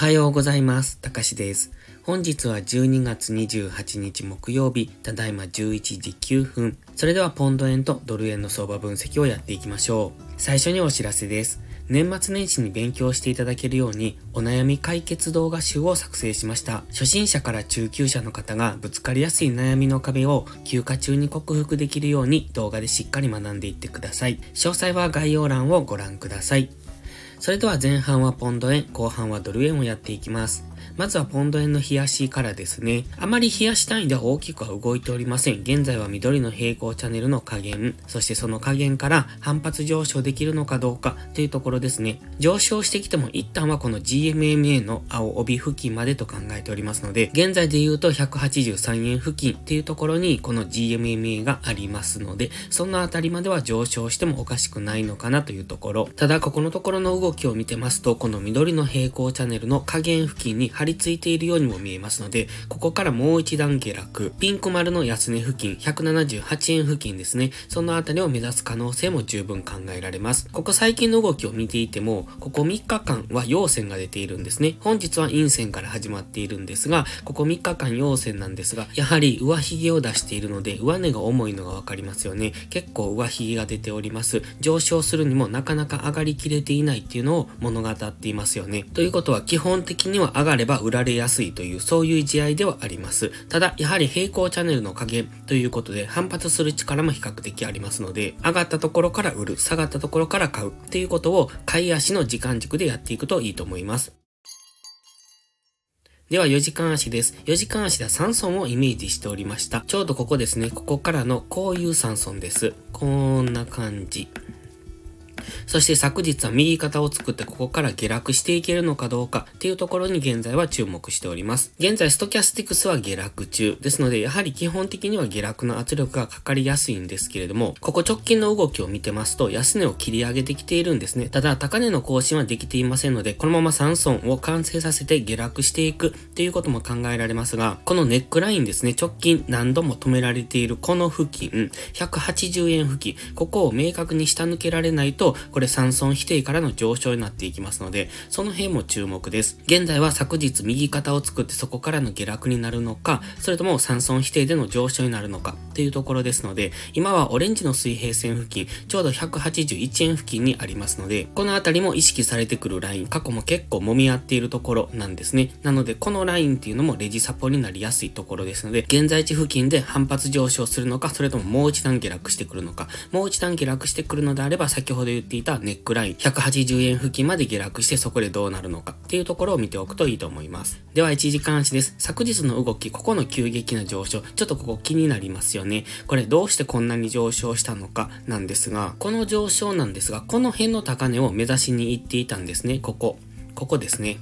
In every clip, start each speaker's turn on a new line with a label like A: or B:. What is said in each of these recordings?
A: はようございます。たかしです。本日は12月28日木曜日、ただいま11時9分。それではポンド円とドル円の相場分析をやっていきましょう。最初にお知らせです。年末年始に勉強していただけるように、お悩み解決動画集を作成しました。初心者から中級者の方がぶつかりやすい悩みの壁を休暇中に克服できるように動画でしっかり学んでいってください。詳細は概要欄をご覧ください。それでは前半はポンド円、後半はドル円をやっていきます。まずはポンド円の冷やしからですね。あまり冷やし単位では大きくは動いておりません。現在は緑の平行チャンネルの加減、そしてその加減から反発上昇できるのかどうかというところですね。上昇してきても一旦はこの GMMA の青帯付近までと考えておりますので、現在で言うと183円付近っていうところにこの GMMA がありますので、そのあたりまでは上昇してもおかしくないのかなというところ。ただここのところの動きを見てますと、この緑の平行チャンネルの加減付近に張り付いているようにも見えますので、ここからもう一段下落、ピンク丸の安値付近、178円付近ですね、そのあたりを目指す可能性も十分考えられます。ここ最近の動きを見ていても、ここ3日間は陽線が出ているんですね。本日は陰線から始まっているんですが、ここ3日間陽線なんですが、やはり上髭を出しているので、上値が重いのがわかりますよね。結構上髭が出ております。上昇するにもなかなか上がりきれていないっていうのを物語っていますよね。ということは基本的には上がれば売られやすいという、そういう試合いではあります。ただ、やはり平行チャンネルの加減ということで、反発する力も比較的ありますので、上がったところから売る、下がったところから買うっていうことを、買い足の時間軸でやっていくといいと思います。では4時間足です。4時間足では3損をイメージしておりました。ちょうどここですね。ここからのこういう3損です。こんな感じ。そして昨日は右肩を作ってここから下落していけるのかどうかっていうところに現在は注目しております。現在ストキャスティクスは下落中ですので、やはり基本的には下落の圧力がかかりやすいんですけれども、ここ直近の動きを見てますと、安値を切り上げてきているんですね。ただ、高値の更新はできていませんので、このまま3損を完成させて下落していくっていうことも考えられますが、このネックラインですね、直近何度も止められているこの付近、180円付近、ここを明確に下抜けられないと、これ3損否定からの上昇になっていきますので、その辺も注目です。現在は昨日右肩を作ってそこからの下落になるのか、それとも3損否定での上昇になるのかっていうところですので、今はオレンジの水平線付近、ちょうど181円付近にありますので、このあたりも意識されてくるライン、過去も結構揉み合っているところなんですね。なので、このラインっていうのもレジサポになりやすいところですので、現在地付近で反発上昇するのか、それとももう一段下落してくるのか、もう一段下落してくるのであれば、先ほど言言っていたネックライン、180円付近まで下落してそこでどうなるのかっていうところを見ておくといいと思います。では、1時間足です。昨日の動き、ここの急激な上昇、ちょっとここ気になりますよね。これどうしてこんなに上昇したのかなんですが、この上昇なんですが、この辺の高値を目指しに行っていたんですね。ここ。ここですね。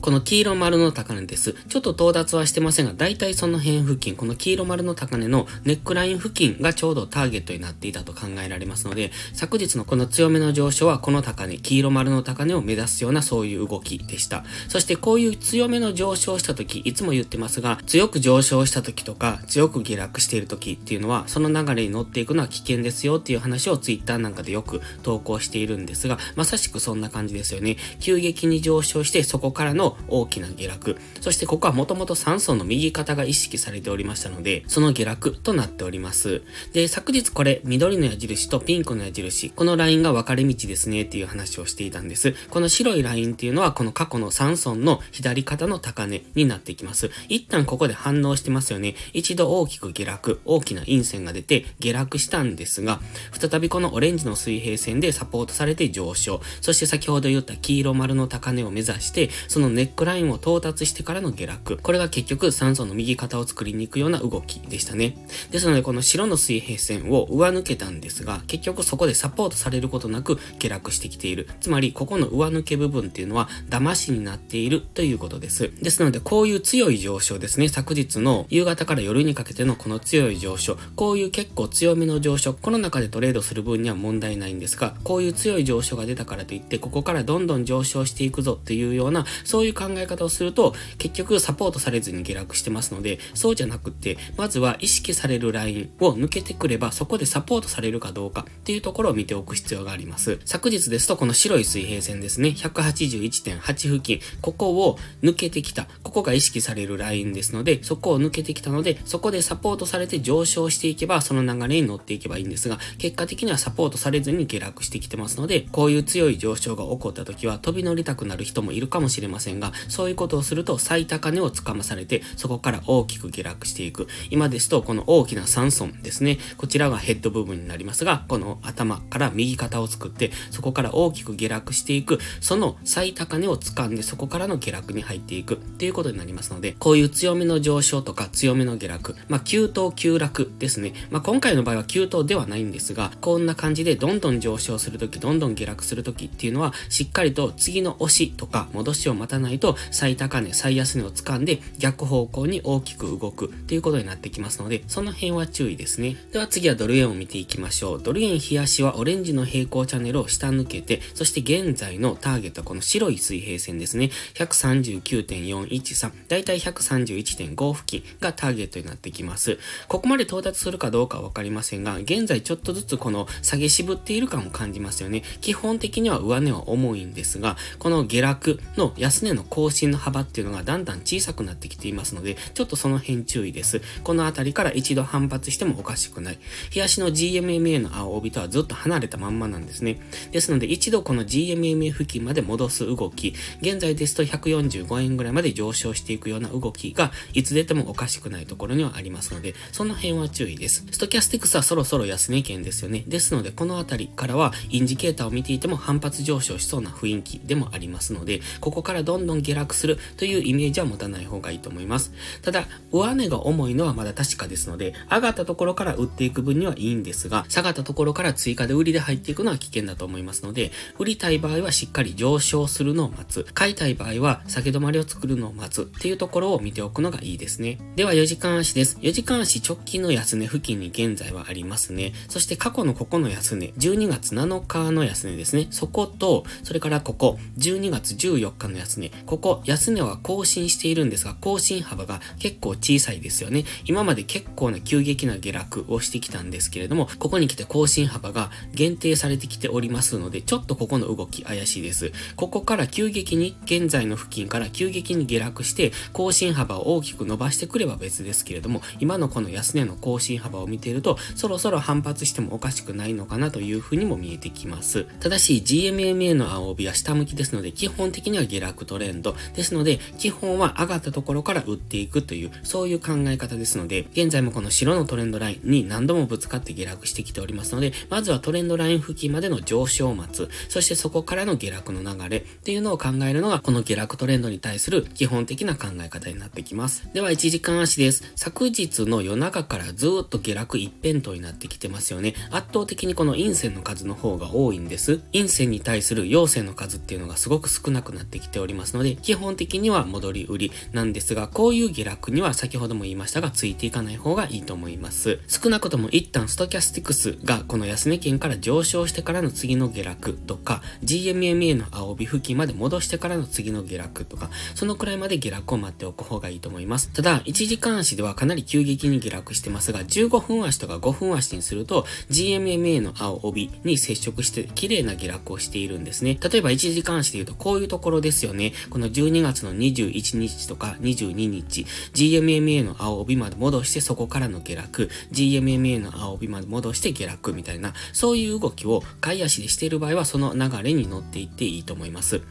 A: この黄色丸の高値です。ちょっと到達はしてませんが、大体その辺付近、この黄色丸の高値のネックライン付近がちょうどターゲットになっていたと考えられますので、昨日のこの強めの上昇はこの高値、黄色丸の高値を目指すようなそういう動きでした。そしてこういう強めの上昇した時、いつも言ってますが、強く上昇した時とか、強く下落している時っていうのは、その流れに乗っていくのは危険ですよっていう話を Twitter なんかでよく投稿しているんですが、まさしくそんな感じですよね。急激に上昇してそこからの大きな下落。そしてここはもともと3層の右肩が意識されておりましたので、その下落となっております。で、昨日これ、緑の矢印とピンクの矢印、このラインが分かれ道ですねっていう話をしていたんです。この白いラインっていうのは、この過去の3層の左肩の高値になってきます。一旦ここで反応してますよね。一度大きく下落、大きな陰線が出て下落したんですが、再びこのオレンジの水平線でサポートされて上昇。そして先ほど言った黄色丸の高値を目指して、そのネックラインを到達してからの下落。これが結局酸素の右肩を作りに行くような動きでしたね。ですのでこの白の水平線を上抜けたんですが、結局そこでサポートされることなく下落してきている。つまりここの上抜け部分っていうのは騙しになっているということです。ですのでこういう強い上昇ですね。昨日の夕方から夜にかけてのこの強い上昇。こういう結構強めの上昇。この中でトレードする分には問題ないんですが、こういう強い上昇が出たからといって、ここからどんどん上昇していくぞっていうような、そういういう考え方をすると、結局サポートされずに下落してますので、そうじゃなくて、まずは意識されるラインを抜けてくれば、そこでサポートされるかどうかっていうところを見ておく必要があります。昨日ですと、この白い水平線ですね、181.8付近、ここを抜けてきた、ここが意識されるラインですので、そこを抜けてきたので、そこでサポートされて上昇していけば、その流れに乗っていけばいいんですが、結果的にはサポートされずに下落してきてますので、こういう強い上昇が起こった時は飛び乗りたくなる人もいるかもしれませんが、そういうことをすると最高値をつかまされて、そこから大きく下落していく。今ですと、この大きな3損ですね。こちらがヘッド部分になりますが、この頭から右肩を作って、そこから大きく下落していく、その最高値を掴んで、そこからの下落に入っていくっていうことになりますので、こういう強めの上昇とか強めの下落、まあ、急騰急落ですね。まあ、今回の場合は急騰ではないんですが、こんな感じでどんどん上昇するとき、どんどん下落するときっていうのは、しっかりと次の押しとか戻しを待たないと、最高値、最安値を掴んで逆方向に大きく動くっていうことになってきますので、その辺は注意ですね。では次はドル円を見ていきましょう。ドル円日足はオレンジの平行チャンネルを下抜けて、そして現在のターゲットはこの白い水平線ですね。139.413、だいたい131.5付近がターゲットになってきます。ここまで到達するかどうかはわかりませんが、現在ちょっとずつこの下げ渋っている感も感じますよね。基本的には上値は重いんですが、この下落の安値のの更新の幅っていうのがだんだん小さくなってきていますので、ちょっとその辺注意です。この辺りから一度反発してもおかしくない。日足の GMMA の青帯とはずっと離れたまんまなんですね。ですので一度この GMMA 付近まで戻す動き、現在ですと145円ぐらいまで上昇していくような動きがいつ出てもおかしくないところにはありますので、その辺は注意です。ストキャスティクスはそろそろ安値圏ですよね。ですのでこの辺りからはインジケーターを見ていても反発上昇しそうな雰囲気でもありますので、ここからどんどん下落するというイメージは持たない方がいいと思います。ただ、上値が重いのはまだ確かですので、上がったところから売っていく分にはいいんですが、下がったところから追加で売りで入っていくのは危険だと思いますので、売りたい場合はしっかり上昇するのを待つ。買いたい場合は下げ止まりを作るのを待つっていうところを見ておくのがいいですね。では4時間足です。4時間足直近の安値付近に現在はありますね。そして過去のここの安値、12月7日の安値ですね。そこと、それからここ、12月14日の安値。ここ、安値は更新しているんですが、更新幅が結構小さいですよね。今まで結構な急激な下落をしてきたんですけれども、ここに来て更新幅が限定されてきておりますので、ちょっとここの動き怪しいです。ここから急激に、現在の付近から急激に下落して、更新幅を大きく伸ばしてくれば別ですけれども、今のこの安値の更新幅を見ていると、そろそろ反発してもおかしくないのかなというふうにも見えてきます。ただし、GMMA の青帯は下向きですので、基本的には下落とトレンド。ですので、基本は上がったところから売っていくという、そういう考え方ですので、現在もこの白のトレンドラインに何度もぶつかって下落してきておりますので、まずはトレンドライン付近までの上昇を待つ。そしてそこからの下落の流れっていうのを考えるのが、この下落トレンドに対する基本的な考え方になってきます。では、1時間足です。昨日の夜中からずっと下落一辺倒になってきてますよね。圧倒的にこの陰線の数の方が多いんです。陰線に対する陽線の数っていうのがすごく少なくなってきておりますので、基本的には戻り売りなんですが、こういう下落には先ほども言いましたが、ついていかない方がいいと思います。少なくとも一旦ストキャスティクスがこの安値圏から上昇してからの次の下落とか、GMMA の青帯付近まで戻してからの次の下落とか、そのくらいまで下落を待っておく方がいいと思います。ただ、1時間足ではかなり急激に下落してますが、15分足とか5分足にすると、GMMA の青帯に接触して綺麗な下落をしているんですね。例えば1時間足で言うとこういうところですよね。この12月の21日とか22日、GMMA の青帯まで戻してそこからの下落、GMMA の青帯まで戻して下落みたいな、そういう動きを買い足でしている場合はその流れに乗っていっていいと思います。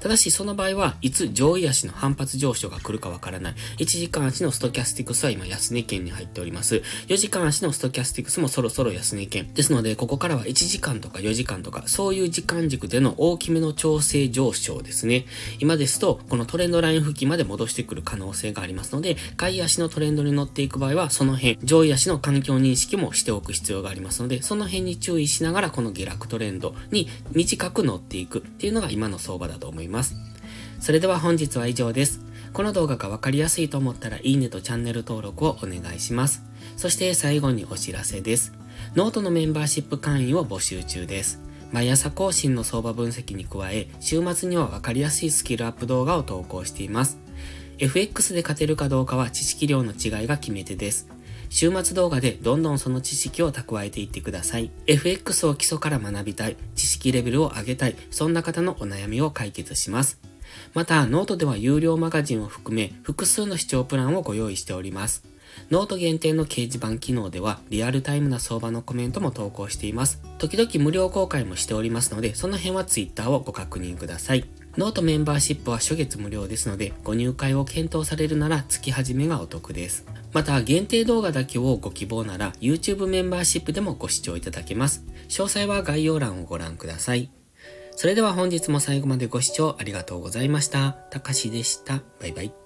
A: ただしその場合はいつ上位足の反発上昇が来るかわからない。1時間足のストキャスティクスは今安値圏に入っております。4時間足のストキャスティクスもそろそろ安値圏。ですので、ここからは1時間とか4時間とか、そういう時間軸での大きめの調整上昇ですね。今ですと、このトレンドライン付近まで戻してくる可能性がありますので、下位足のトレンドに乗っていく場合は、その辺、上位足の環境認識もしておく必要がありますので、その辺に注意しながら、この下落トレンドに短く乗っていくっていうのが今の相場だと思います。それでは本日は以上です。この動画がわかりやすいと思ったら、いいねとチャンネル登録をお願いします。そして最後にお知らせです。ノートのメンバーシップ会員を募集中です。毎朝更新の相場分析に加え、週末にはわかりやすいスキルアップ動画を投稿しています。FX で勝てるかどうかは知識量の違いが決め手です。週末動画でどんどんその知識を蓄えていってください。FX を基礎から学びたい、知識レベルを上げたい、そんな方のお悩みを解決します。また、ノートでは有料マガジンを含め複数の視聴プランをご用意しております。ノート限定の掲示板機能ではリアルタイムな相場のコメントも投稿しています。時々無料公開もしておりますので、その辺は Twitter をご確認ください。ノートメンバーシップは初月無料ですので、ご入会を検討されるなら月始めがお得です。また、限定動画だけをご希望なら、YouTube メンバーシップでもご視聴いただけます。詳細は概要欄をご覧ください。それでは本日も最後までご視聴ありがとうございました。たかしでした。バイバイ。